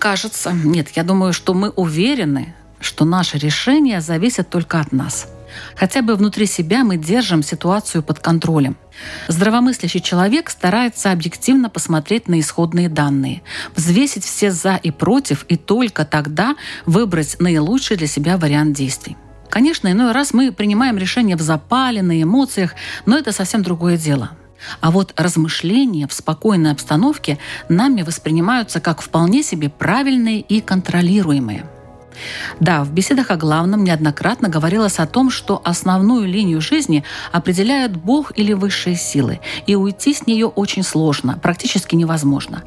Кажется, нет, я думаю, что мы уверены, что наше решение зависит только от нас. Хотя бы внутри себя мы держим ситуацию под контролем. Здравомыслящий человек старается объективно посмотреть на исходные данные, взвесить все «за» и «против» и только тогда выбрать наилучший для себя вариант действий. Конечно, иной раз мы принимаем решения в запале, на эмоциях, но это совсем другое дело. А вот размышления в спокойной обстановке нами воспринимаются как вполне себе правильные и контролируемые – да, в беседах о главном неоднократно говорилось о том, что основную линию жизни определяют Бог или высшие силы, и уйти с нее очень сложно, практически невозможно.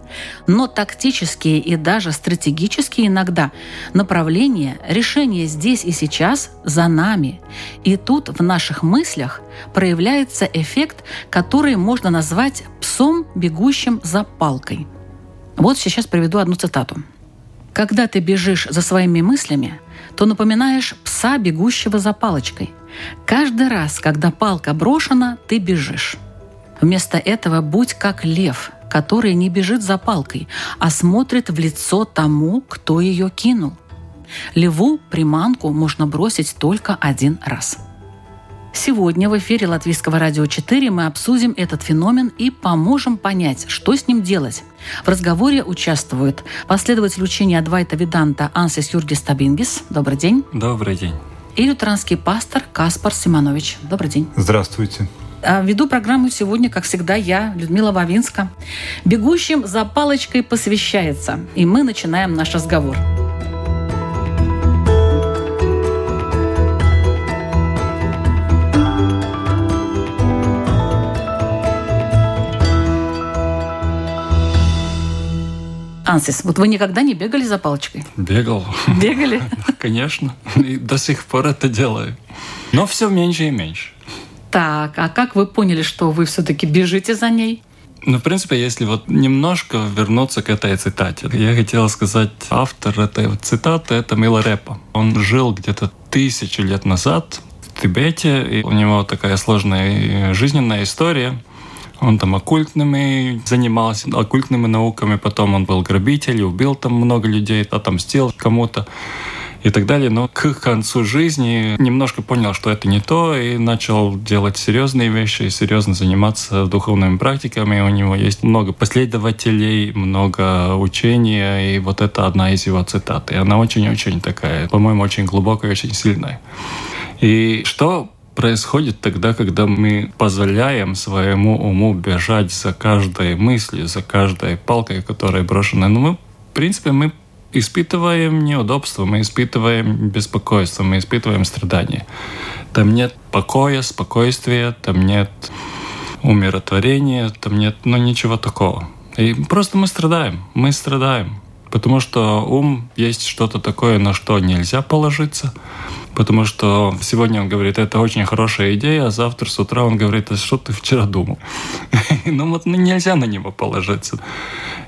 Но тактические и даже стратегические иногда направления, решения здесь и сейчас за нами. И тут в наших мыслях проявляется эффект, который можно назвать псом, бегущим за палкой. Вот сейчас приведу одну цитату. Когда ты бежишь за своими мыслями, то напоминаешь пса, бегущего за палочкой. Каждый раз, когда палка брошена, ты бежишь. Вместо этого будь как лев, который не бежит за палкой, а смотрит в лицо тому, кто ее кинул. Леву приманку можно бросить только один раз – Сегодня в эфире Латвийского радио 4 мы обсудим этот феномен и поможем понять, что с ним делать. В разговоре участвуют последователь учения Адвайта Виданта Ансис Юргис Табингис. Добрый день. Добрый день. И лютеранский пастор Каспар Симонович. Добрый день. Здравствуйте. А веду программу сегодня, как всегда, я, Людмила Вавинска. Бегущим за палочкой посвящается. И мы начинаем наш разговор. Ансис, вот вы никогда не бегали за палочкой? Бегал. Бегали? Конечно. И до сих пор это делаю. Но все меньше и меньше. Так, а как вы поняли, что вы все-таки бежите за ней? Ну, в принципе, если вот немножко вернуться к этой цитате. Я хотел сказать, автор этой цитаты — это Миларепа. Он жил где-то тысячу лет назад в Тибете, и у него такая сложная жизненная история — он там оккультными занимался, оккультными науками. Потом он был грабитель, убил там много людей, отомстил кому-то и так далее. Но к концу жизни немножко понял, что это не то, и начал делать серьезные вещи, серьезно заниматься духовными практиками. У него есть много последователей, много учения, и вот это одна из его цитат. И она очень-очень такая, по-моему, очень глубокая, очень сильная. И что происходит тогда, когда мы позволяем своему уму бежать за каждой мыслью, за каждой палкой, которая брошена. Но мы, в принципе, мы испытываем неудобства, мы испытываем беспокойство, мы испытываем страдания. Там нет покоя, спокойствия, там нет умиротворения, там нет ну, ничего такого. И просто мы страдаем, мы страдаем. Потому что ум есть что-то такое, на что нельзя положиться. Потому что сегодня он говорит, это очень хорошая идея, а завтра с утра он говорит, а что ты вчера думал? Ну вот ну, нельзя на него положиться.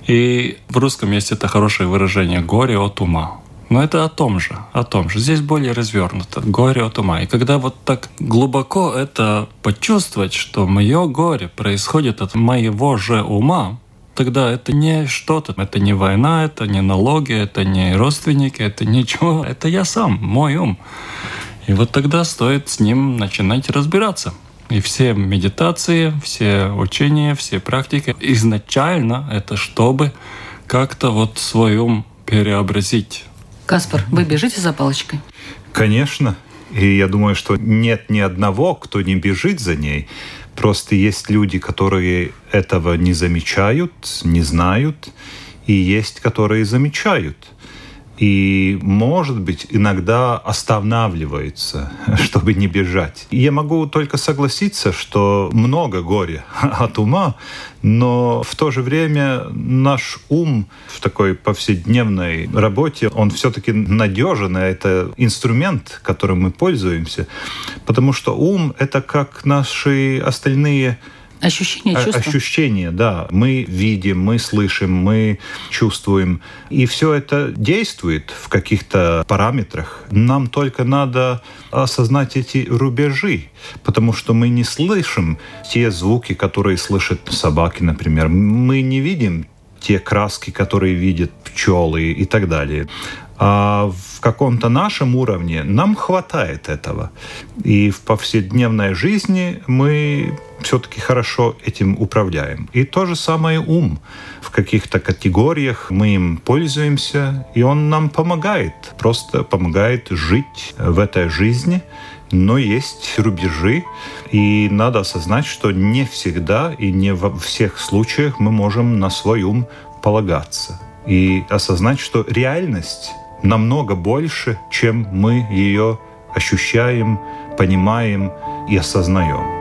И в русском есть это хорошее выражение «горе от ума». Но это о том же, о том же. Здесь более развернуто. Горе от ума. И когда вот так глубоко это почувствовать, что мое горе происходит от моего же ума, тогда это не что-то, это не война, это не налоги, это не родственники, это ничего, это я сам, мой ум. И вот тогда стоит с ним начинать разбираться. И все медитации, все учения, все практики изначально это чтобы как-то вот свой ум переобразить. Каспар, вы бежите за палочкой? Конечно. И я думаю, что нет ни одного, кто не бежит за ней. Просто есть люди, которые этого не замечают, не знают, и есть, которые замечают. И, может быть, иногда останавливается, чтобы не бежать. Я могу только согласиться, что много горя от ума, но в то же время наш ум в такой повседневной работе, он все-таки надежен, и это инструмент, которым мы пользуемся, потому что ум — это как наши остальные Ощущения, чувства. Ощущения, да. Мы видим, мы слышим, мы чувствуем. И все это действует в каких-то параметрах. Нам только надо осознать эти рубежи, потому что мы не слышим те звуки, которые слышат собаки, например. Мы не видим те краски, которые видят пчелы и так далее. А в каком-то нашем уровне нам хватает этого. И в повседневной жизни мы все-таки хорошо этим управляем. И то же самое ум. В каких-то категориях мы им пользуемся, и он нам помогает, просто помогает жить в этой жизни. Но есть рубежи, и надо осознать, что не всегда и не во всех случаях мы можем на свой ум полагаться. И осознать, что реальность намного больше, чем мы ее ощущаем, понимаем и осознаем.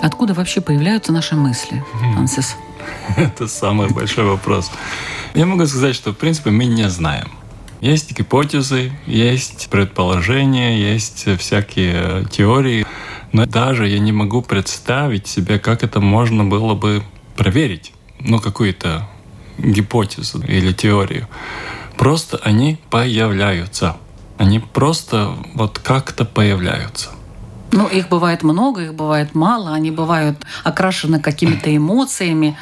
Откуда вообще появляются наши мысли, Франсис? Это самый большой вопрос. Я могу сказать, что, в принципе, мы не знаем. Есть гипотезы, есть предположения, есть всякие теории, но даже я не могу представить себе, как это можно было бы проверить. Ну, какую-то гипотезу или теорию. Просто они появляются. Они просто вот как-то появляются. Ну, их бывает много, их бывает мало, они бывают окрашены какими-то эмоциями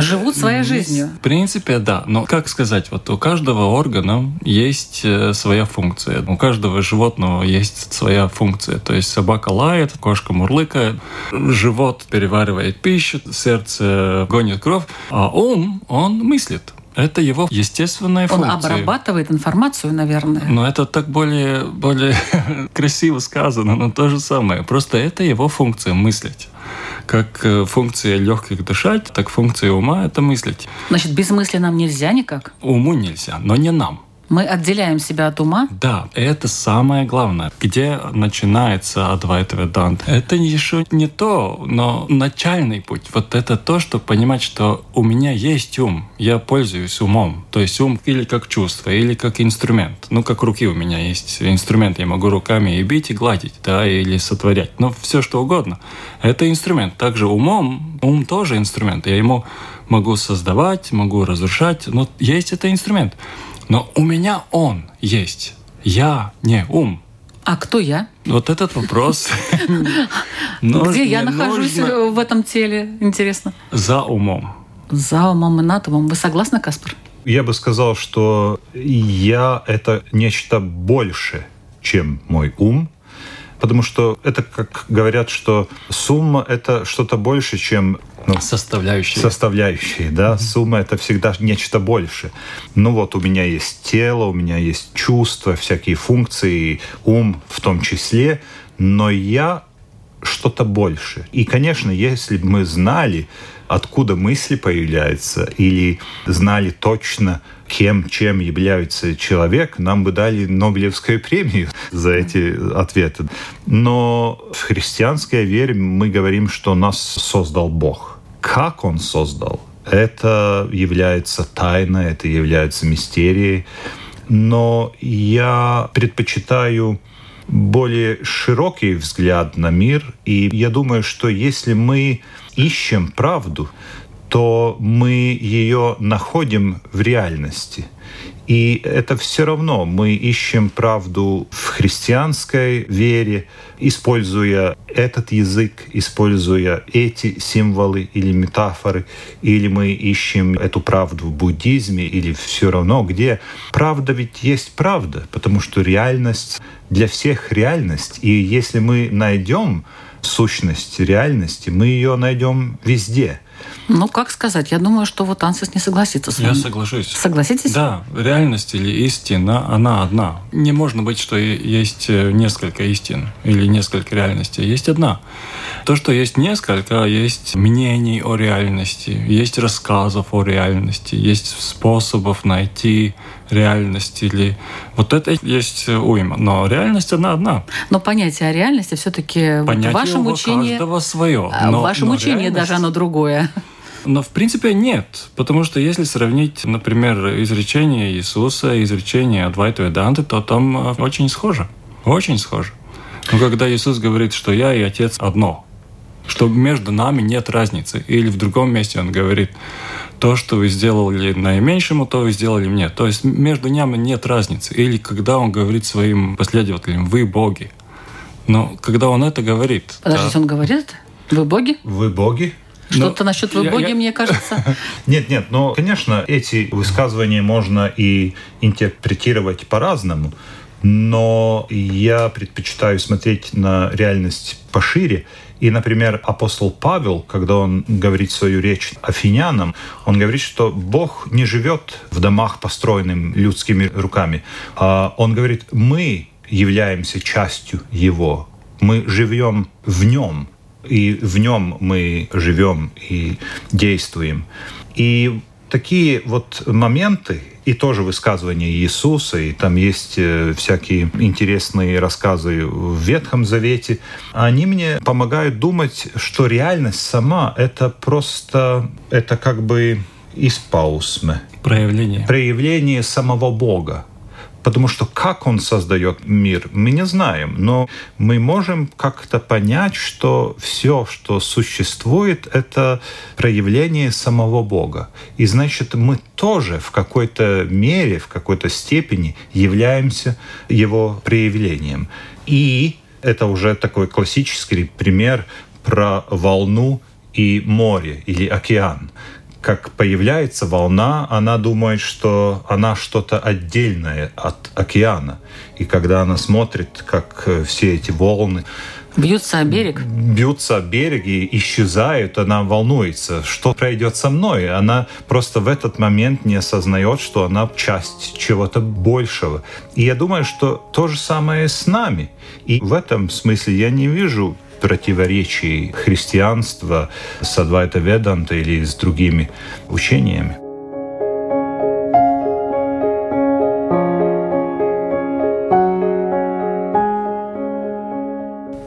живут своей жизнью. В принципе, да. Но как сказать, вот у каждого органа есть э, своя функция. У каждого животного есть своя функция. То есть собака лает, кошка мурлыкает, живот переваривает пищу, сердце гонит кровь, а ум, он мыслит. Это его естественная функция. Он обрабатывает информацию, наверное. Но это так более, более красиво сказано, но то же самое. Просто это его функция мыслить. Как э, функция легких дышать, так функция ума – это мыслить. Значит, без мысли нам нельзя никак? Уму нельзя, но не нам. Мы отделяем себя от ума? Да, это самое главное. Где начинается Адвайта Ведант? Это еще не то, но начальный путь. Вот это то, что понимать, что у меня есть ум, я пользуюсь умом. То есть ум или как чувство, или как инструмент. Ну, как руки у меня есть инструмент. Я могу руками и бить, и гладить, да, или сотворять. Ну, все что угодно. Это инструмент. Также умом, ум тоже инструмент. Я ему могу создавать, могу разрушать, но есть это инструмент. Но у меня он есть. Я не ум. А кто я? Вот этот вопрос. Где я нахожусь в этом теле, интересно? За умом. За умом и над умом. Вы согласны, Каспар? Я бы сказал, что я — это нечто больше, чем мой ум, потому что это, как говорят, что сумма — это что-то больше, чем ну, составляющие. Составляющие, да. Mm-hmm. Сумма это всегда нечто больше. Ну вот у меня есть тело, у меня есть чувства, всякие функции, ум в том числе, но я что-то больше. И, конечно, если бы мы знали, откуда мысли появляются, или знали точно, кем, чем является человек, нам бы дали Нобелевскую премию за эти ответы. Но в христианской вере мы говорим, что нас создал Бог. Как Он создал? Это является тайной, это является мистерией. Но я предпочитаю более широкий взгляд на мир. И я думаю, что если мы ищем правду, то мы ее находим в реальности. И это все равно мы ищем правду в христианской вере, используя этот язык, используя эти символы или метафоры, или мы ищем эту правду в буддизме, или все равно где. Правда ведь есть правда, потому что реальность для всех реальность. И если мы найдем сущность реальности, мы ее найдем везде – Ну, как сказать? Я думаю, что вот Ансис не согласится с вами. Я соглашусь. Согласитесь? Да, реальность или истина, она одна. Не можно быть, что есть э, несколько истин или несколько реальностей. Есть одна. То, что есть несколько, есть мнений о реальности, есть рассказов о реальности, есть способов найти реальность или вот это есть уйма. Но реальность она одна. Но понятие о реальности все-таки Понятие в вашем у учении... каждого свое. а, Но, в вашем но учении реальность- даже оно другое. Но в принципе нет, потому что если сравнить, например, изречение Иисуса и изречение Адвайта Веданты, то там э, очень схоже. Очень схоже. Но когда Иисус говорит, что я и Отец одно, что между нами нет разницы, или в другом месте Он говорит, то, что вы сделали наименьшему, то вы сделали мне. То есть между нами нет разницы. Или когда Он говорит своим последователям, вы боги. Но когда Он это говорит... Подождите, он говорит? Вы боги? Вы боги? Что-то насчет вы я- боги, я- мне кажется. Нет, нет, но, конечно, эти высказывания можно и интерпретировать по-разному, но я предпочитаю смотреть на реальность пошире. И, например, апостол Павел, когда он говорит свою речь афинянам, он говорит, что Бог не живет в домах, построенным людскими руками. А Он говорит, мы являемся частью Его, мы живем в Нем, и в нем мы живем и действуем. И такие вот моменты, и тоже высказывания Иисуса, и там есть э, всякие интересные рассказы в Ветхом Завете, они мне помогают думать, что реальность сама — это просто, это как бы испаусме, Проявление. проявление самого Бога. Потому что как Он создает мир, мы не знаем, но мы можем как-то понять, что все, что существует, это проявление самого Бога. И значит, мы тоже в какой-то мере, в какой-то степени являемся Его проявлением. И это уже такой классический пример про волну и море или океан как появляется волна, она думает, что она что-то отдельное от океана. И когда она смотрит, как э, все эти волны Бьются о берег. бьются о берег и исчезают, она волнуется, что пройдет со мной. Она просто в этот момент не осознает, что она часть чего-то большего. И я думаю, что то же самое с нами. И в этом смысле я не вижу противоречий христианства с Адвайта Веданта или с другими учениями.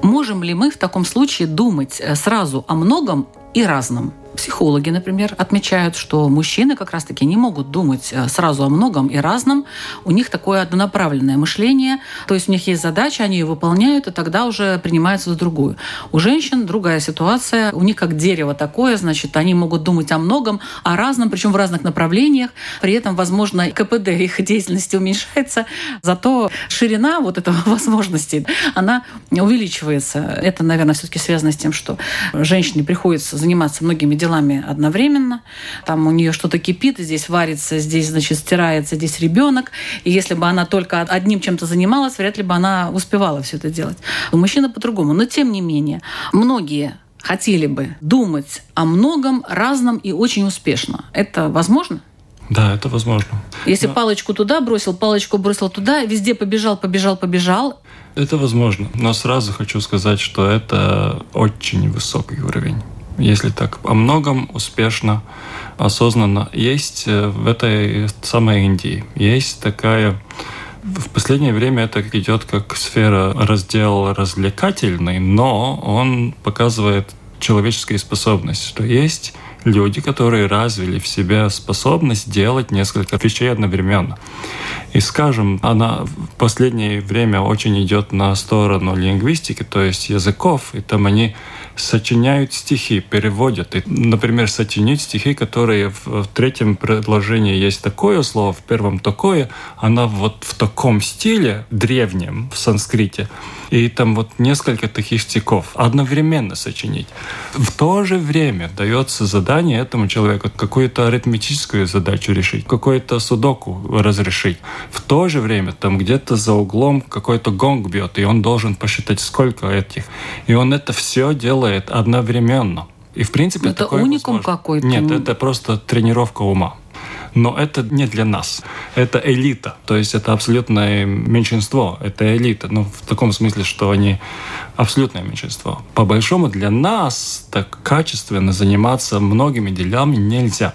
Можем ли мы в таком случае думать э, сразу о многом и разном? Психологи, например, отмечают, что мужчины как раз-таки не могут думать э, сразу о многом и разном. У них такое однонаправленное мышление, то есть у них есть задача, они ее выполняют, и тогда уже принимаются за другую. У женщин другая ситуация, у них как дерево такое, значит, они могут думать о многом, о разном, причем в разных направлениях. При этом, возможно, КПД их деятельности уменьшается, зато ширина вот этого возможностей, она увеличивается. Это, наверное, все-таки связано с тем, что женщине приходится заниматься многими делами одновременно. Там у нее что-то кипит, здесь варится, здесь, значит, стирается, здесь ребенок. И если бы она только одним чем-то занималась, вряд ли бы она успевала все это делать. У мужчины по-другому. Но тем не менее, многие хотели бы думать о многом, разном и очень успешно. Это возможно? Да, это возможно. Если Но палочку туда бросил, палочку бросил туда, везде побежал, побежал, побежал. Это возможно. Но сразу хочу сказать, что это очень высокий уровень. Если так о многом успешно, осознанно. Есть э, в этой самой Индии, есть такая в последнее время это идет как сфера раздел развлекательный, но он показывает человеческую способность, что есть люди, которые развили в себе способность делать несколько вещей одновременно. И, скажем, она в последнее время очень идет на сторону лингвистики, то есть языков, и там они сочиняют стихи, переводят. И, например, сочинить стихи, которые в, в третьем предложении есть такое слово, в первом такое, она вот в таком стиле древнем в санскрите. И там вот несколько таких стихов одновременно сочинить. В то же время дается задание этому человеку какую-то арифметическую задачу решить, какую-то судоку разрешить. В то же время там где-то за углом какой-то гонг бьет, и он должен посчитать, сколько этих. И он это все делает одновременно. И в принципе Это такое уникум какой-то. Нет, это просто тренировка ума. Но это не для нас. Это элита. То есть это абсолютное меньшинство. Это элита. Ну, в таком смысле, что они абсолютное меньшинство. По большому для нас так качественно заниматься многими делами нельзя.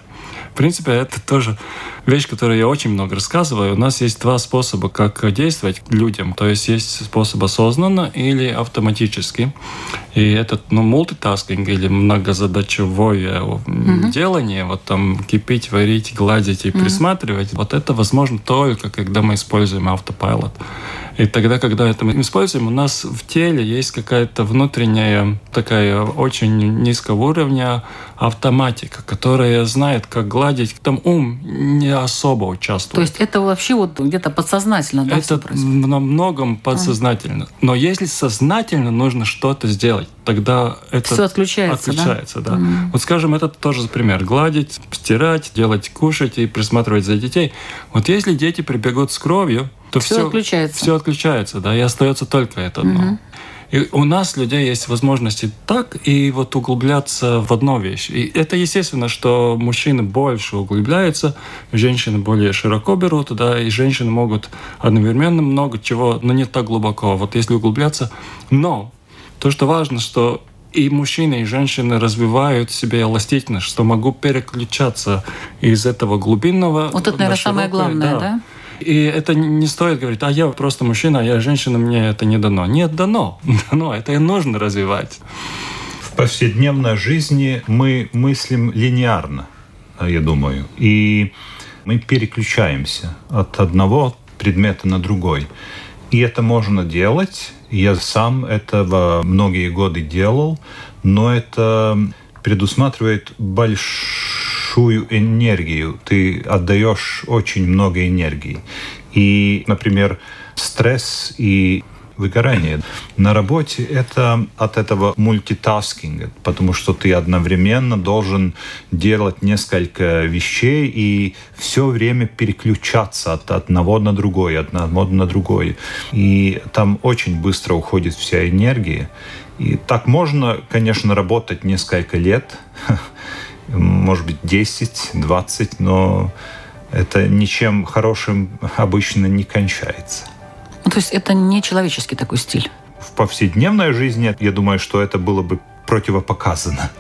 В принципе, это тоже вещь, которую я очень много рассказываю. У нас есть два способа, как действовать людям. То есть есть способ осознанно или автоматически. И этот, ну, мультитаскинг или многозадачевое mm делание, вот там кипить, варить, гладить и mm присматривать, вот это возможно только, когда мы используем автопилот. И тогда, когда это мы используем, у нас в теле есть какая-то внутренняя такая очень низкого уровня автоматика, которая знает, как гладить. Там ум не особо участвует. То есть это вообще вот где-то подсознательно, да, это на многом подсознательно. А. Но если сознательно нужно что-то сделать, тогда это все отключается, отключается, да. да. Mm. Вот скажем, это тоже пример: гладить, стирать, делать, кушать и присматривать за детей. Вот если дети прибегут с кровью, то все, все отключается. Все отключается, да, и остается только это одно. Mm-hmm. И у нас, людей, есть возможности так и вот углубляться в одну вещь. И это естественно, что мужчины больше углубляются, женщины более широко берут, да, и женщины могут одновременно много чего, но не так глубоко. Вот если углубляться. Но то, что важно, что и мужчины, и женщины развивают в себе эластичность, что могу переключаться из этого глубинного. Вот это, наверное, широкое, самое главное, да? да? И это не стоит говорить, а я просто мужчина, а я женщина, мне это не дано. Нет, дано. Дано. Это и нужно развивать. В повседневной жизни мы мыслим линейно, я думаю. И мы переключаемся от одного предмета на другой. И это можно делать. Я сам этого многие годы делал, но это предусматривает большой большую энергию, ты отдаешь очень много энергии. И, например, стресс и выгорание. На работе это от этого мультитаскинга, потому что ты одновременно должен делать несколько вещей и все время переключаться от одного на другое, от одного на другое. И там очень быстро уходит вся энергия. И так можно, конечно, работать несколько лет, может быть, 10, 20, но это ничем хорошим обычно не кончается. Ну, то есть это не человеческий такой стиль? В повседневной жизни, я думаю, что это было бы противопоказано.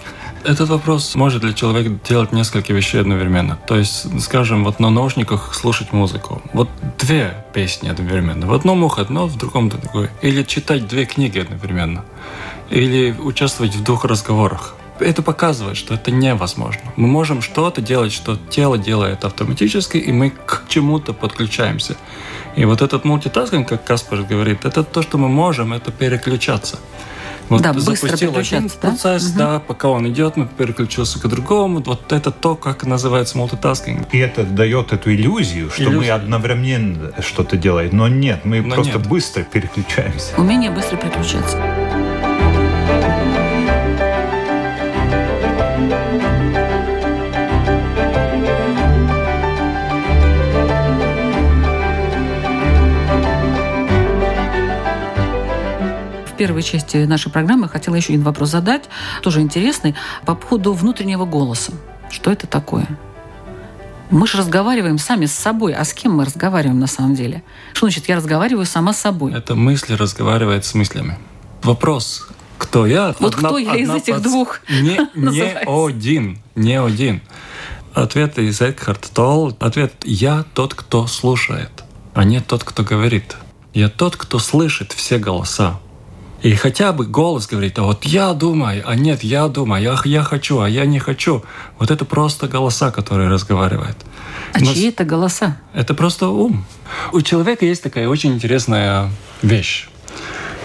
Этот вопрос может ли человек делать несколько вещей одновременно. То есть, скажем, вот на наушниках слушать музыку. Вот две песни одновременно. В одном ухо одно, в другом другое. Или читать две книги одновременно. Или участвовать в двух разговорах это показывает, что это невозможно. Мы можем что-то делать, что тело делает автоматически, и мы к чему-то подключаемся. И вот этот мультитаскинг, как Каспар говорит, это то, что мы можем, это переключаться. Вот да, быстро один да? процесс, угу. да, пока он идет, мы переключился к другому. Вот это то, как называется мультитаскинг. И это дает эту иллюзию, что Иллюзия. мы одновременно что-то делаем. Но нет, мы Но просто нет. быстро переключаемся. Умение быстро переключаться. Первой части нашей программы хотела еще один вопрос задать, тоже интересный, по поводу внутреннего голоса. Что это такое? Мы же разговариваем сами с собой. А с кем мы разговариваем на самом деле? Что значит, я разговариваю сама с собой? Это мысли разговаривает с мыслями. Вопрос, кто я? Вот одна, кто я из этих под... двух Не, не один, не один. Ответ из Экхарт Толл. Ответ «Я тот, кто слушает, а не тот, кто говорит». Я тот, кто слышит все голоса. И хотя бы голос говорит, а вот я думаю, а нет, я думаю, я, я хочу, а я не хочу. Вот это просто голоса, которые разговаривают. А Но чьи это голоса? Это просто ум. У человека есть такая очень интересная вещь,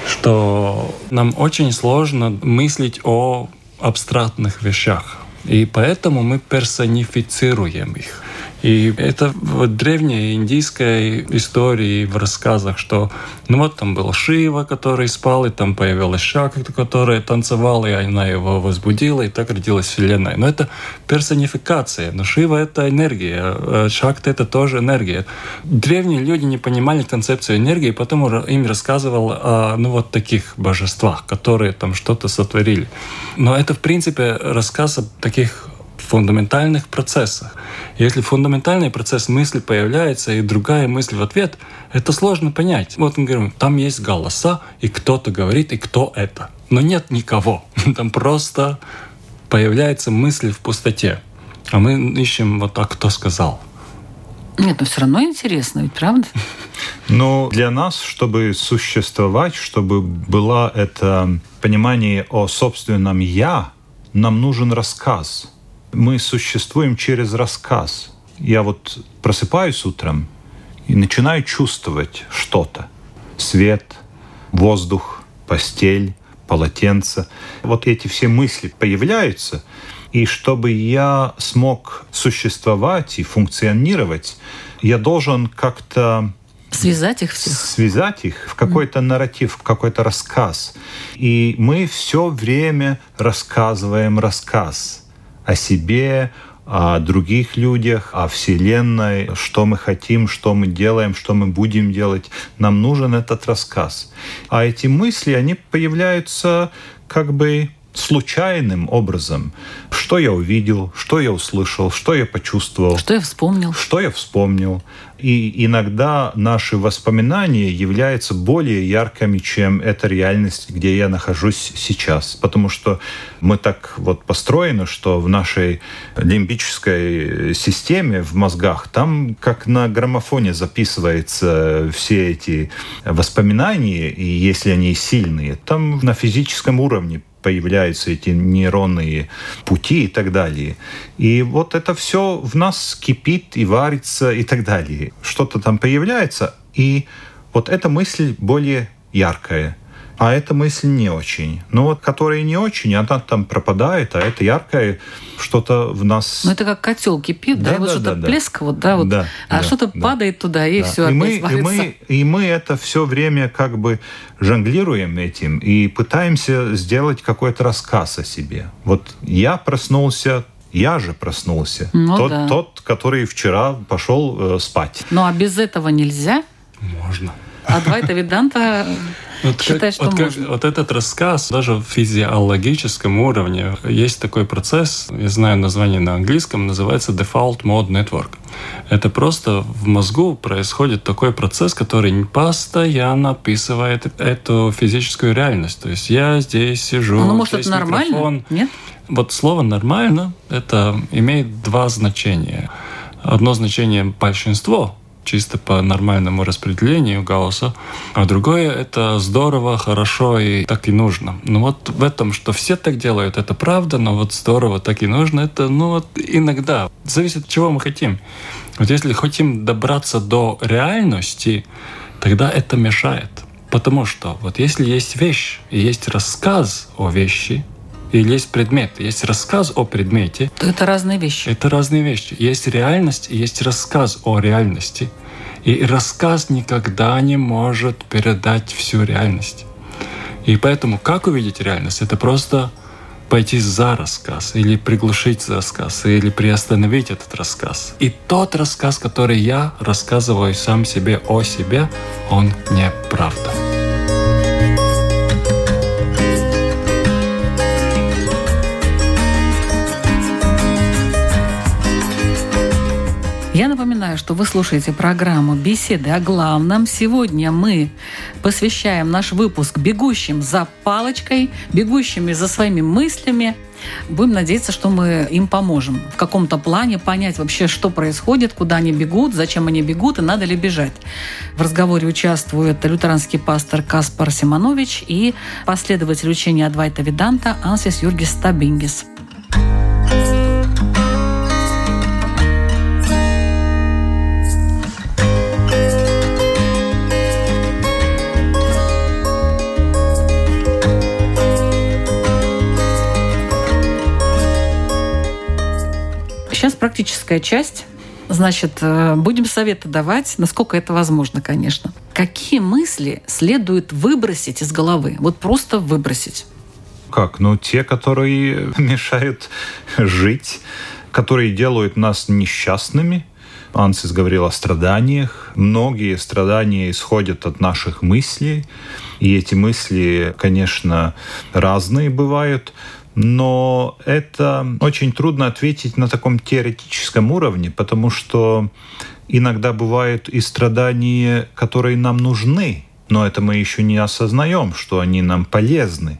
что нам очень сложно мыслить о абстрактных вещах. И поэтому мы персонифицируем их. И это вот древняя индийская история в рассказах, что ну вот там был Шива, который спал, и там появилась Шакта, которая танцевала, и она его возбудила, и так родилась Вселенная. Но это персонификация. Но Шива — это энергия, а Шакта — это тоже энергия. Древние люди не понимали концепцию энергии, потому им рассказывал о ну, вот таких божествах, которые там что-то сотворили. Но это, в принципе, рассказ о таких фундаментальных процессах. Если фундаментальный процесс мысли появляется, и другая мысль в ответ, это сложно понять. Вот мы говорим, там есть голоса, и кто-то говорит, и кто это. Но нет никого. Там просто появляется мысль в пустоте. А мы ищем вот так, кто сказал. Нет, но все равно интересно, ведь правда? Но для нас, чтобы существовать, чтобы было это понимание о собственном «я», нам нужен рассказ – мы существуем через рассказ. Я вот просыпаюсь утром и начинаю чувствовать что-то. Свет, воздух, постель, полотенце. Вот эти все мысли появляются. И чтобы я смог существовать и функционировать, я должен как-то Связать их всех. Связать их в какой-то нарратив, в какой-то рассказ. И мы все время рассказываем рассказ о себе, о других людях, о Вселенной, что мы хотим, что мы делаем, что мы будем делать. Нам нужен этот рассказ. А эти мысли, они появляются как бы случайным образом. Что я увидел, что я услышал, что я почувствовал. Что я вспомнил. Что я вспомнил. И иногда наши воспоминания являются более яркими, чем эта реальность, где я нахожусь сейчас. Потому что мы так вот построены, что в нашей лимбической системе, в мозгах, там как на граммофоне записываются все эти воспоминания, и если они сильные, там на физическом уровне появляются эти нейронные пути и так далее. И вот это все в нас кипит и варится и так далее. Что-то там появляется, и вот эта мысль более яркая – а эта мысль не очень. Но вот которая не очень, она там пропадает, а это яркое что-то в нас... Ну это как котел кипит, да, да, вот да что-то да, плеск, вот, да, вот, да, а да, что-то да. падает туда, и да. все, и мы, и, мы, и мы это все время как бы жонглируем этим и пытаемся сделать какой-то рассказ о себе. Вот я проснулся я же проснулся. Ну, тот, да. тот, который вчера пошел э, спать. Ну а без этого нельзя? Можно. А Адвайта Веданта вот считает, что вот, можно. Как, вот этот рассказ, даже в физиологическом уровне, есть такой процесс, я знаю название на английском, называется Default Mode Network. Это просто в мозгу происходит такой процесс, который постоянно описывает эту физическую реальность. То есть я здесь сижу, ну, может, здесь это нормально? Микрофон. Нет? Вот слово «нормально» это имеет два значения. Одно значение – большинство, чисто по нормальному распределению Гаусса, а другое — это здорово, хорошо и так и нужно. Ну вот в этом, что все так делают, это правда, но вот здорово, так и нужно, это ну вот иногда. Зависит от чего мы хотим. Вот если хотим добраться до реальности, тогда это мешает. Потому что вот если есть вещь и есть рассказ о вещи, или есть предмет, есть рассказ о предмете. То это разные вещи. Это разные вещи. Есть реальность и есть рассказ о реальности. И рассказ никогда не может передать всю реальность. И поэтому как увидеть реальность? Это просто пойти за рассказ, или приглушить рассказ, или приостановить этот рассказ. И тот рассказ, который я рассказываю сам себе о себе, он неправда. Я напоминаю, что вы слушаете программу «Беседы о главном». Сегодня мы посвящаем наш выпуск бегущим за палочкой, бегущими за своими мыслями. Будем надеяться, что мы им поможем в каком-то плане понять вообще, что происходит, куда они бегут, зачем они бегут и надо ли бежать. В разговоре участвует лютеранский пастор Каспар Симонович и последователь учения Адвайта Виданта Ансис Юргис Стабингис. Практическая часть. Значит, э, будем советы давать, насколько это возможно, конечно. Какие мысли следует выбросить из головы? Вот просто выбросить. Как? Ну, те, которые мешают жить, которые делают нас несчастными. Ансис говорил о страданиях. Многие страдания исходят от наших мыслей. И эти мысли, конечно, разные бывают. Но это очень трудно ответить на таком теоретическом уровне, потому что иногда бывают и страдания, которые нам нужны, но это мы еще не осознаем, что они нам полезны.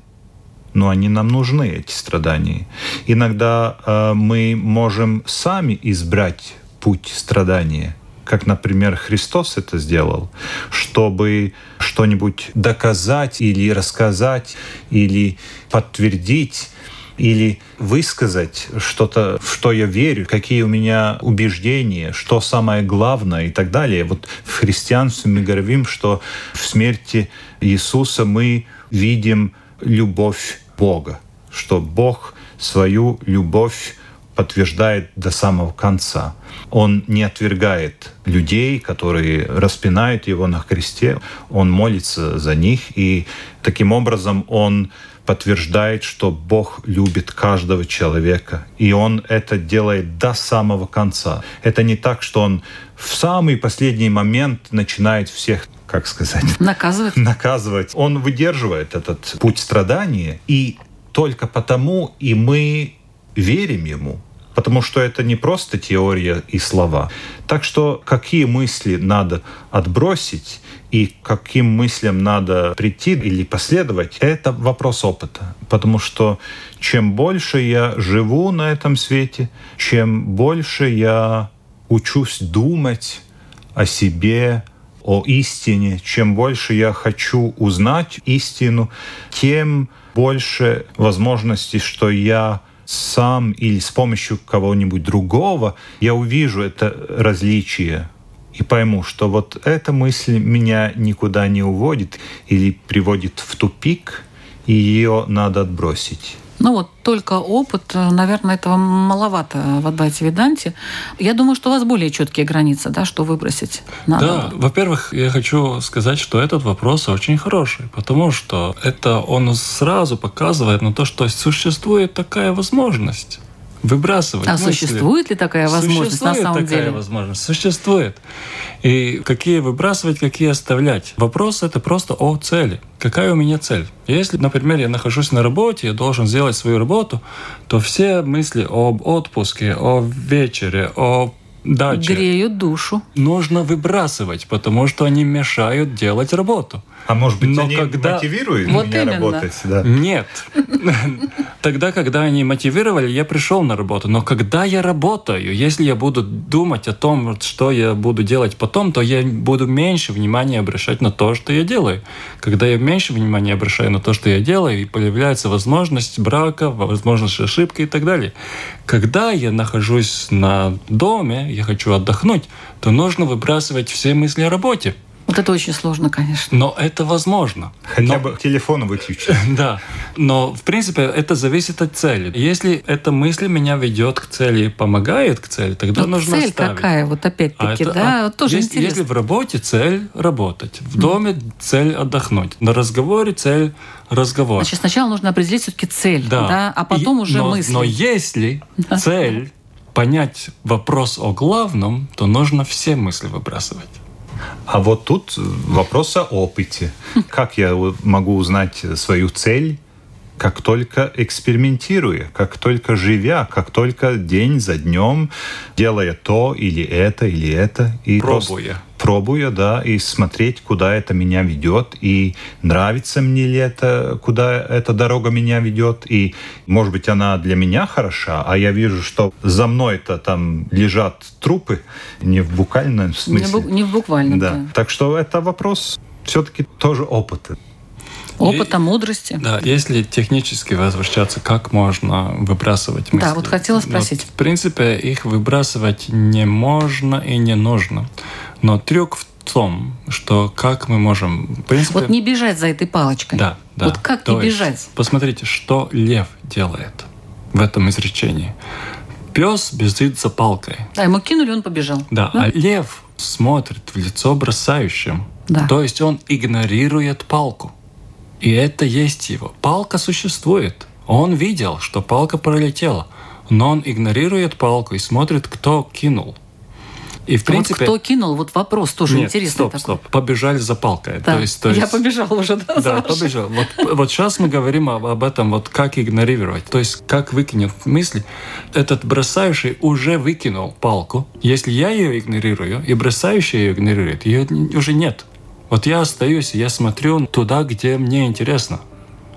Но они нам нужны, эти страдания. Иногда э, мы можем сами избрать путь страдания, как, например, Христос это сделал, чтобы что-нибудь доказать или рассказать, или подтвердить или высказать что-то, в что я верю, какие у меня убеждения, что самое главное и так далее. Вот в христианстве мы говорим, что в смерти Иисуса мы видим любовь Бога, что Бог свою любовь подтверждает до самого конца. Он не отвергает людей, которые распинают его на кресте. Он молится за них, и таким образом он подтверждает, что Бог любит каждого человека, и Он это делает до самого конца. Это не так, что Он в самый последний момент начинает всех как сказать? Наказывать. Наказывать. Он выдерживает этот путь страдания, и только потому и мы верим ему, потому что это не просто теория и слова. Так что какие мысли надо отбросить и каким мыслям надо прийти или последовать, это вопрос опыта. Потому что чем больше я живу на этом свете, чем больше я учусь думать о себе, о истине, чем больше я хочу узнать истину, тем больше возможностей, что я сам или с помощью кого-нибудь другого я увижу это различие и пойму, что вот эта мысль меня никуда не уводит или приводит в тупик, и ее надо отбросить. Ну вот только опыт, наверное, этого маловато в Адвайте Веданте. Я думаю, что у вас более четкие границы, да, что выбросить надо. Да, во-первых, я хочу сказать, что этот вопрос очень хороший, потому что это он сразу показывает на то, что существует такая возможность выбрасывать. А мысли. существует ли такая возможность существует на самом такая деле? возможность. Существует. И какие выбрасывать, какие оставлять. Вопрос это просто о цели. Какая у меня цель? Если, например, я нахожусь на работе, я должен сделать свою работу, то все мысли об отпуске, о вечере, о даче Греют душу. нужно выбрасывать, потому что они мешают делать работу. А может быть, Но они когда- мотивируют Вот меня именно. работать? Да. Нет. Тогда, когда они мотивировали, я пришел на работу. Но когда я работаю, если я буду думать о том, что я буду делать потом, то я буду меньше внимания обращать на то, что я делаю. Когда я меньше внимания обращаю на то, что я делаю, и появляется возможность брака, возможность ошибки и так далее. Когда я нахожусь на доме, я хочу отдохнуть, то нужно выбрасывать все мысли о работе. Вот это очень сложно, конечно. Но это возможно. Хотя Но- бы телефон выключить. Да, но в принципе это зависит от цели. Если эта мысль меня ведет к цели и помогает к цели, тогда Вот нужно цель ставить. какая, вот А опять-таки, это- да, а вот тоже если, интересно. если в работе цель работать, в доме цель отдохнуть, на разговоре цель разговор. Значит, сначала нужно определить все-таки цель, да, да. а потом И- уже но, мысли. Но если цель понять вопрос о главном, то нужно все мысли выбрасывать. А вот тут вопрос о опыте. Как я могу узнать свою цель? Как только экспериментируя, как только живя, как только день за днем, делая то или это, или это. И просто Пробуя. да, и смотреть, куда это меня ведет, и нравится мне ли это, куда эта дорога меня ведет, и, может быть, она для меня хороша, а я вижу, что за мной-то там лежат трупы, не в буквальном Не, смысле. бу- не в буквальном. Да. да. Так что это вопрос все-таки тоже опыта. Опыта, мудрости. Да, если технически возвращаться, как можно выбрасывать мысли? Да, вот хотела спросить. Вот, в принципе, их выбрасывать не можно и не нужно. Но трюк в том, что как мы можем... В принципе, Вот не бежать за этой палочкой. Да, да. Вот как То не есть, бежать? Посмотрите, что лев делает в этом изречении. Пес бежит за палкой. Да, ему кинули, он побежал. Да, а лев смотрит в лицо бросающим. Да. То есть он игнорирует палку. И это есть его. Палка существует. Он видел, что палка пролетела, но он игнорирует палку и смотрит, кто кинул. И в принципе... Вот кто кинул, вот вопрос тоже Нет, интересный стоп, такой. стоп. Побежали за палкой. Да. То есть, то Я есть- побежал уже, да, Да, побежал. Вот, вот сейчас мы говорим об, об этом, вот как игнорировать. То есть, как выкинет мысли. Этот бросающий уже выкинул палку. Если я ее игнорирую, и бросающий ее игнорирует, ее уже нет. Вот я остаюсь, я смотрю туда, где мне интересно.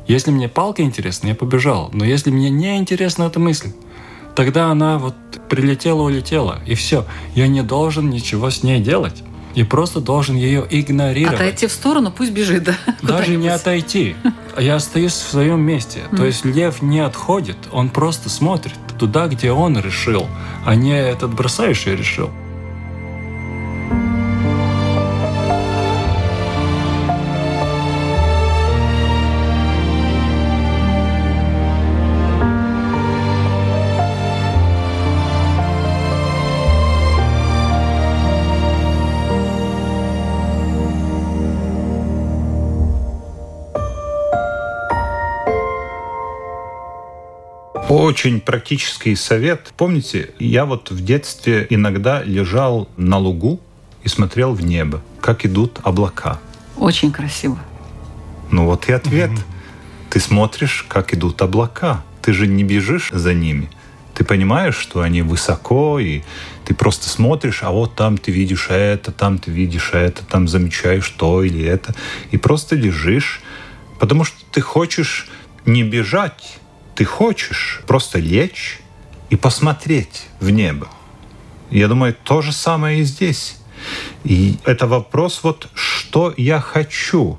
Если мне палка интересна, я побежал. Но если мне не интересна эта мысль, тогда она вот прилетела, улетела, и все. Я не должен ничего с ней делать. И просто должен ее игнорировать. Отойти в сторону, пусть бежит, да. Даже не отойти. Я остаюсь в своем месте. То есть лев не отходит, он просто смотрит туда, где он решил, а не этот бросающий решил. Очень практический совет. Помните, я вот в детстве иногда лежал на лугу и смотрел в небо, как идут облака. Очень красиво. Ну вот и ответ. Ты смотришь, как идут облака. Ты же не бежишь за ними. Ты понимаешь, что они высоко, и ты просто смотришь, а вот там ты видишь это, там ты видишь это, там замечаешь то или это. И просто лежишь, потому что ты хочешь не бежать, ты хочешь просто лечь и посмотреть в небо. Я думаю, то же самое и здесь. И это вопрос вот, что я хочу.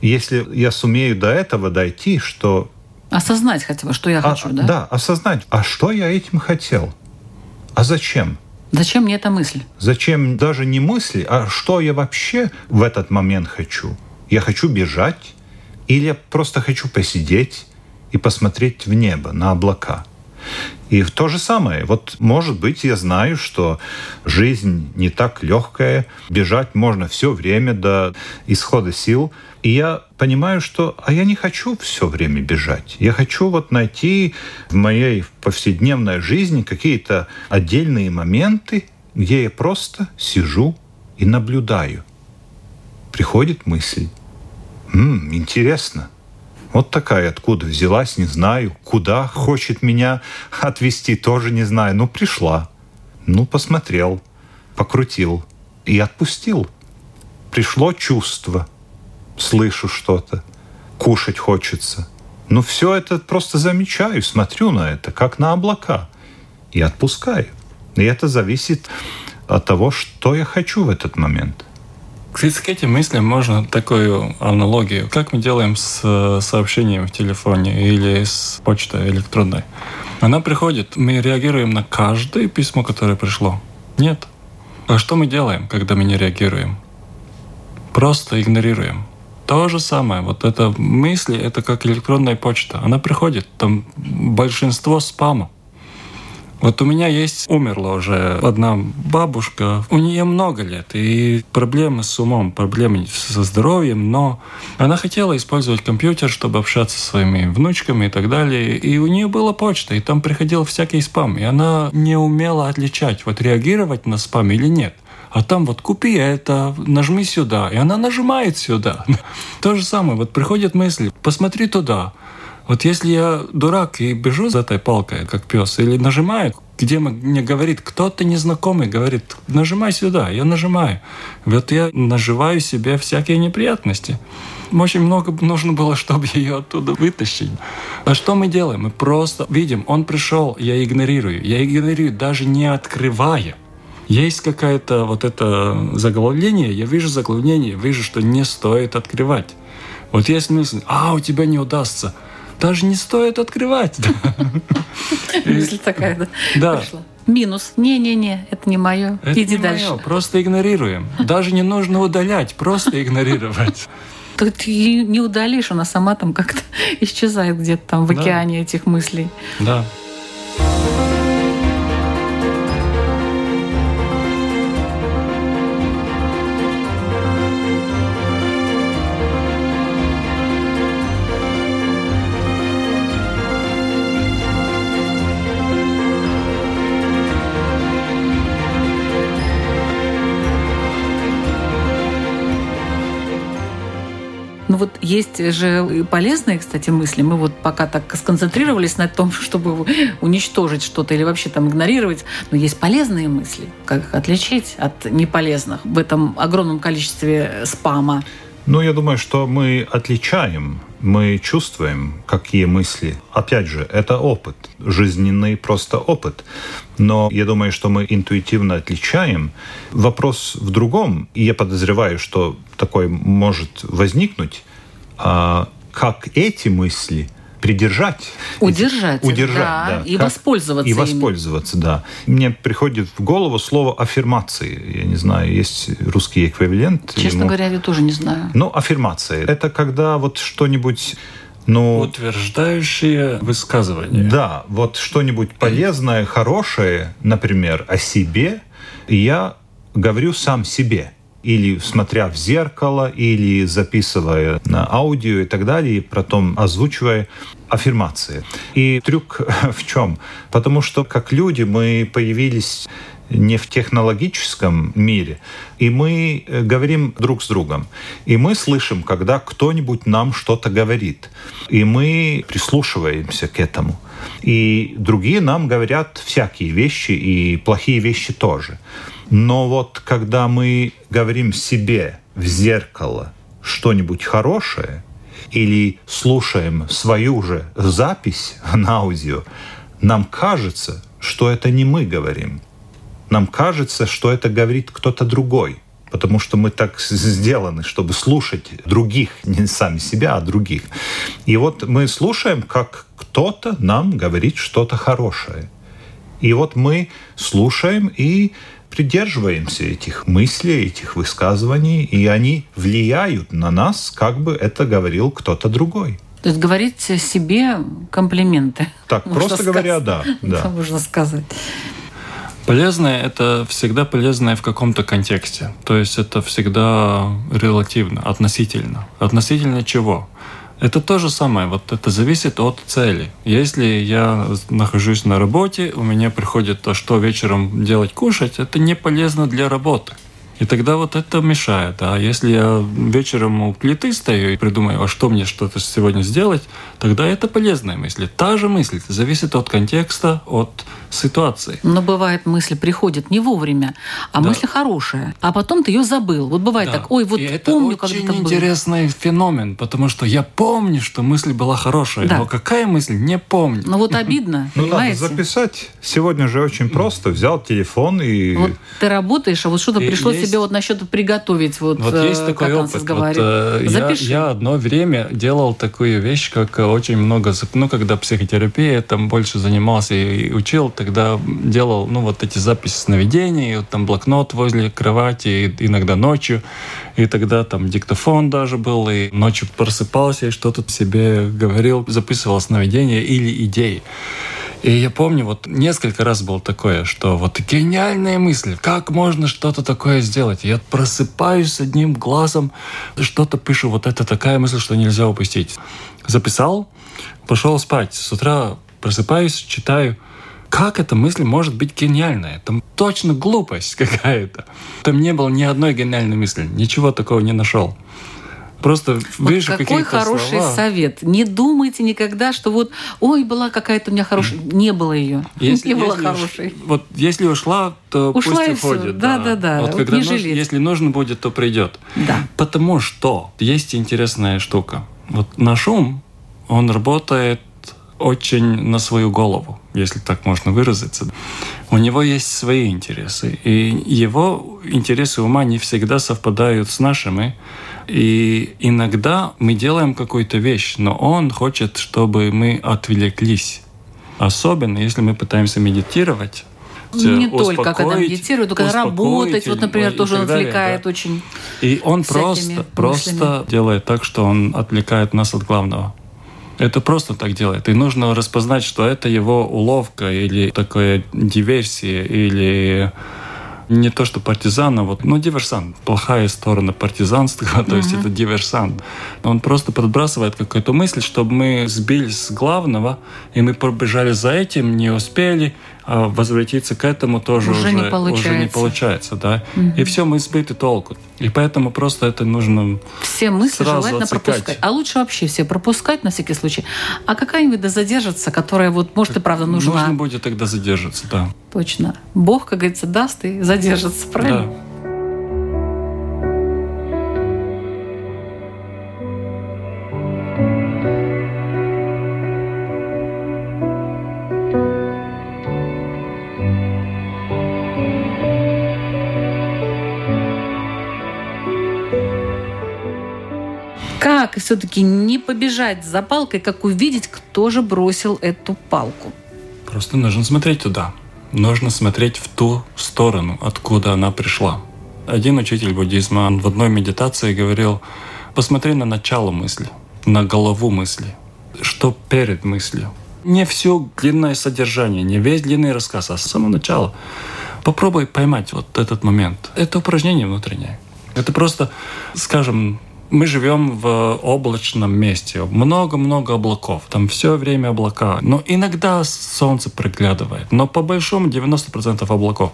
Если я сумею до этого дойти, что... Осознать хотя бы, что я а, хочу, да? осознать, а что я этим хотел? А зачем? Зачем мне эта мысль? Зачем даже не мысли, а что я вообще в этот момент хочу? Я хочу бежать или я просто хочу посидеть и посмотреть в небо, на облака? И в то же самое. Вот, может быть, я знаю, что жизнь не так легкая, бежать можно все время до исхода сил. И я понимаю, что а я не хочу все время бежать. Я хочу вот найти в моей повседневной жизни какие-то отдельные моменты, где я просто сижу и наблюдаю. Приходит мысль. М, интересно. Вот такая, откуда взялась, не знаю. Куда хочет меня отвести, тоже не знаю. Ну, пришла. Ну, посмотрел, покрутил и отпустил. Пришло чувство. Слышу что-то. Кушать хочется. Ну, все это просто замечаю, смотрю на это, как на облака. И отпускаю. И это зависит от того, что я хочу в этот момент. Кстати, к этим мыслям можно такую аналогию. Как мы делаем с э, сообщением в телефоне или с почтой электронной? Она приходит, мы реагируем на каждое письмо, которое пришло? Нет. А что мы делаем, когда мы не реагируем? Просто игнорируем. То же самое. Вот это мысли, это как электронная почта. Она приходит, там большинство спама. Вот у меня есть, умерла уже одна бабушка, у нее много лет, и проблемы с умом, проблемы со здоровьем, но она хотела использовать компьютер, чтобы общаться со своими внучками и так далее, и у нее была почта, и там приходил всякий спам, и она не умела отличать, вот реагировать на спам или нет. А там вот купи это, нажми сюда, и она нажимает сюда. То же самое, вот приходит мысль, посмотри туда, вот если я дурак и бежу за этой палкой, как пес, или нажимаю, где мне говорит кто-то незнакомый, говорит, нажимай сюда, я нажимаю. Вот я наживаю себе всякие неприятности. Очень много нужно было, чтобы ее оттуда вытащить. А что мы делаем? Мы просто видим, он пришел, я игнорирую. Я игнорирую, даже не открывая. Есть какое-то вот это заглавление, я вижу заглавление, вижу, что не стоит открывать. Вот есть мысль, а, у тебя не удастся даже не стоит открывать. Мысль такая, да? Да. Минус. Не-не-не, это не мое. Иди дальше. просто игнорируем. Даже не нужно удалять, просто игнорировать. Тут ее не удалишь, она сама там как-то исчезает где-то там в Да. океане этих мыслей. Да. Ну вот есть же полезные, кстати, мысли. Мы вот пока так сконцентрировались на том, чтобы уничтожить что-то или вообще там игнорировать. Но есть полезные мысли. Как их отличить от неполезных в этом огромном количестве спама? Ну, я думаю, что мы отличаем, мы чувствуем, какие мысли. Опять же, это опыт, жизненный просто опыт. Но я думаю, что мы интуитивно отличаем. Вопрос в другом, и я подозреваю, что такое может возникнуть, а как эти мысли – придержать. Удержать. Удержать, да. да. И как, воспользоваться И воспользоваться, ими. да. Мне приходит в голову слово аффирмации. Я не знаю, есть русский эквивалент. Честно ему... говоря, я тоже не знаю. Ну, аффирмация. Это когда вот что-нибудь ну, Утверждающие высказывания. Да, вот что-нибудь полезное, хорошее, например, о себе, я говорю сам себе или смотря в зеркало, или записывая на аудио и так далее, и потом озвучивая аффирмации. И трюк в чем? Потому что как люди мы появились не в технологическом мире, и мы э, говорим друг с другом. И мы слышим, когда кто-нибудь нам что-то говорит, и мы прислушиваемся к этому. И другие нам говорят всякие вещи, и плохие вещи тоже. Но вот когда мы говорим себе в зеркало что-нибудь хорошее или слушаем свою же запись на аудио, нам кажется, что это не мы говорим. Нам кажется, что это говорит кто-то другой, потому что мы так сделаны, чтобы слушать других, не сами себя, а других. И вот мы слушаем, как кто-то нам говорит что-то хорошее. И вот мы слушаем и придерживаемся этих мыслей, этих высказываний, и они влияют на нас, как бы это говорил кто-то другой. То есть говорить себе комплименты. Так, просто говоря, да. да. можно сказать. Полезное – это всегда полезное в каком-то контексте. То есть это всегда релативно, относительно. Относительно чего? Это то же самое, вот это зависит от цели. Если я нахожусь на работе, у меня приходит то, что вечером делать кушать, это не полезно для работы. И тогда вот это мешает. А если я вечером у плиты стою и придумаю, а что мне что-то сегодня сделать, тогда это полезная мысль. Та же мысль зависит от контекста, от ситуации. Но бывает, мысль приходит не вовремя, а да. мысль хорошая. А потом ты ее забыл. Вот бывает да. так, ой, вот и помню, это очень интересный феномен, потому что я помню, что мысль была хорошая, да. но какая мысль, не помню. Ну вот обидно, Ну надо записать. Сегодня же очень просто. Взял телефон и... Вот ты работаешь, а вот что-то пришло себе вот насчет приготовить, вот, вот есть э, такой как опыт. Вот, э, я, я одно время делал такую вещь, как очень много... Ну, когда психотерапия, там больше занимался и учил, тогда делал, ну, вот эти записи сновидений, вот там блокнот возле кровати, иногда ночью, и тогда там диктофон даже был, и ночью просыпался и что-то себе говорил, записывал сновидения или идеи. И я помню, вот несколько раз было такое, что вот гениальная мысль, как можно что-то такое сделать? Я просыпаюсь с одним глазом, что-то пишу, вот это такая мысль, что нельзя упустить. Записал, пошел спать. С утра просыпаюсь, читаю, как эта мысль может быть гениальная? Там точно глупость какая-то. Там не было ни одной гениальной мысли, ничего такого не нашел. Просто вот вижу какой хороший слова. совет. Не думайте никогда, что вот, ой, была какая-то у меня хорошая. Не было ее. Если, не было если хорошей. вот если ушла, то ушла пусть уходит. Да, да, да. Вот, вот когда не нужно, если нужно будет, то придет. Да. Потому что есть интересная штука. Вот наш ум, он работает очень на свою голову, если так можно выразиться. У него есть свои интересы, и его интересы ума не всегда совпадают с нашими. И иногда мы делаем какую-то вещь, но он хочет, чтобы мы отвлеклись. Особенно, если мы пытаемся медитировать, не только когда медитирует, только работать, вот, например, тоже он отвлекает да. очень. И он просто, просто делает так, что он отвлекает нас от главного. Это просто так делает. И нужно распознать, что это его уловка или такая диверсия, или не то что партизан, а вот, ну, диверсант. Плохая сторона партизанства, то есть это диверсант. Он просто подбрасывает какую-то мысль, чтобы мы сбились с главного, и мы побежали за этим, не успели, а возвратиться к этому тоже Уже уже, не получается. уже не получается, да. И все, мы сбиты толку. И поэтому просто это нужно Все мысли Сразу желательно отсекать. пропускать. А лучше вообще все пропускать на всякий случай. А какая-нибудь да задержится, которая вот, может, и правда нужна. Нужно будет тогда задержаться, да. Точно. Бог, как говорится, даст и задержится, правильно? Да. Как все-таки не побежать за палкой, как увидеть, кто же бросил эту палку? Просто нужно смотреть туда. Нужно смотреть в ту сторону, откуда она пришла. Один учитель буддизма в одной медитации говорил, посмотри на начало мысли, на голову мысли, что перед мыслью. Не все длинное содержание, не весь длинный рассказ, а с самого начала. Попробуй поймать вот этот момент. Это упражнение внутреннее. Это просто, скажем, мы живем в облачном месте. Много-много облаков. Там все время облака. Но иногда солнце проглядывает. Но по большому 90% облаков.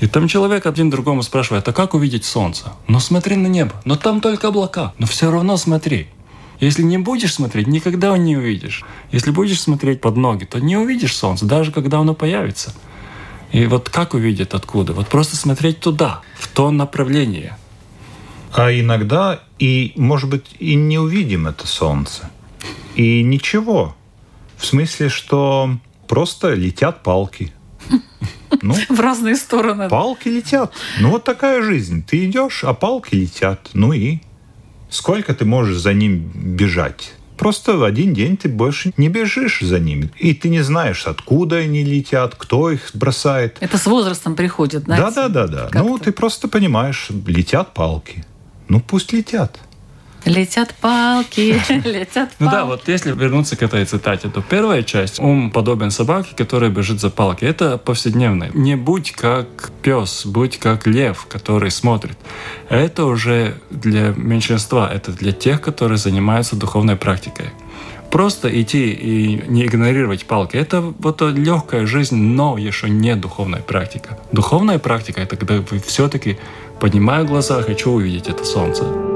И там человек один другому спрашивает, а как увидеть солнце? Ну смотри на небо. Но там только облака. Но все равно смотри. Если не будешь смотреть, никогда его не увидишь. Если будешь смотреть под ноги, то не увидишь солнце, даже когда оно появится. И вот как увидеть откуда? Вот просто смотреть туда, в то направление. А иногда и, может быть, и не увидим это солнце. И ничего. В смысле, что просто летят палки. Ну, В разные стороны. палки летят. Ну, вот такая жизнь. Ты идешь, а палки летят. Ну и сколько ты можешь за ним бежать? Просто в один день ты больше не бежишь за ними. И ты не знаешь, откуда они летят, кто их бросает. Это с возрастом приходит, Да, знаете? да, да, да. как-то. Ну, ты просто понимаешь, летят палки. Ну, пусть летят. Летят палки, летят Ну да, палки. вот если вернуться к этой цитате, то первая часть «Ум подобен собаке, которая бежит за палкой» — это повседневное. Не будь как пес, будь как лев, который смотрит. Это уже для меньшинства, это для тех, которые занимаются духовной практикой. Просто идти и не игнорировать палки – это вот легкая жизнь, но еще не духовная практика. Духовная практика – это когда вы все-таки, поднимая глаза, хочу увидеть это солнце.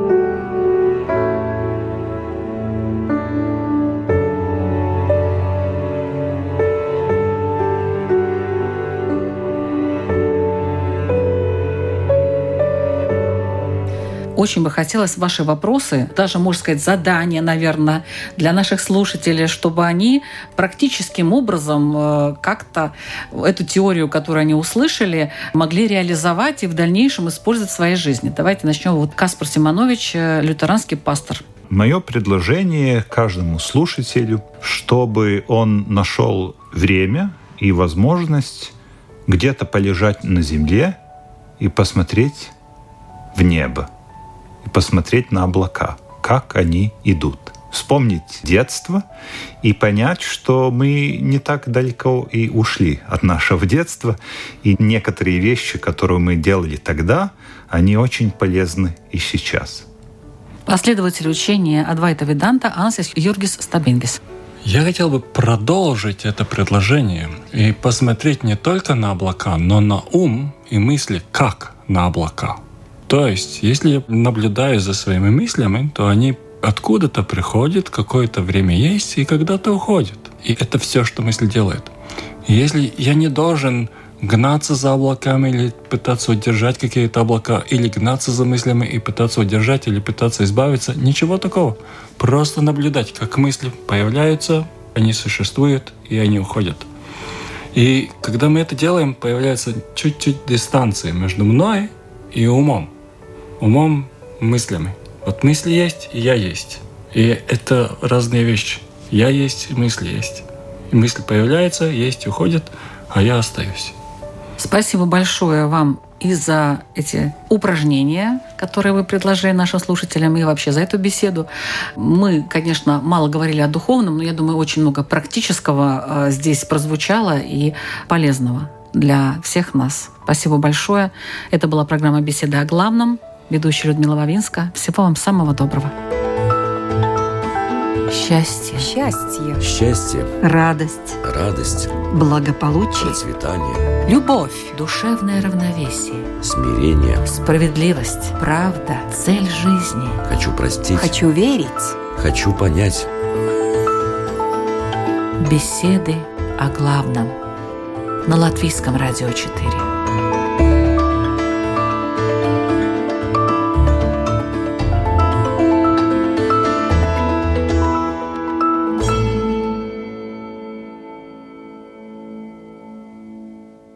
Очень бы хотелось ваши вопросы, даже, можно сказать, задания, наверное, для наших слушателей, чтобы они практическим образом э, как-то эту теорию, которую они услышали, могли реализовать и в дальнейшем использовать в своей жизни. Давайте начнем. Вот Каспар Симонович, э, лютеранский пастор. Мое предложение каждому слушателю, чтобы он нашел время и возможность где-то полежать на земле и посмотреть в небо, и посмотреть на облака, как они идут. Вспомнить детство и понять, что мы не так далеко и ушли от нашего детства, и некоторые вещи, которые мы делали тогда, они очень полезны и сейчас. Последователь учения Адвайта Веданта Ансис Юргис Стабингис. Я хотел бы продолжить это предложение и посмотреть не только на облака, но на ум и мысли как на облака. То есть, если я наблюдаю за своими мыслями, то они откуда-то приходят, какое-то время есть и когда-то уходят. И это все, что мысль делает. Если я не должен гнаться за облаками или пытаться удержать какие-то облака, или гнаться за мыслями и пытаться удержать или пытаться избавиться, ничего такого. Просто наблюдать, как мысли появляются, они существуют и они уходят. И когда мы это делаем, появляется чуть-чуть дистанции между мной и умом. Умом, мыслями. Вот мысли есть, и я есть. И это разные вещи. Я есть, мысли есть. И мысли появляются, есть, уходят, а я остаюсь. Спасибо большое вам и за эти упражнения, которые вы предложили нашим слушателям, и вообще за эту беседу. Мы, конечно, мало говорили о духовном, но я думаю, очень много практического э, здесь прозвучало и полезного. для всех нас. Спасибо большое. Это была программа «Беседа о главном». Ведущая Людмила Вавинска. Всего вам самого доброго. Счастье. Счастье. Счастье, Радость. радость, Благополучие. процветание, Любовь. Душевное равновесие. смирение. Справедливость. Правда. Цель жизни. Хочу простить. Хочу верить. Хочу понять. Беседы о главном. На Латвийском радио 4.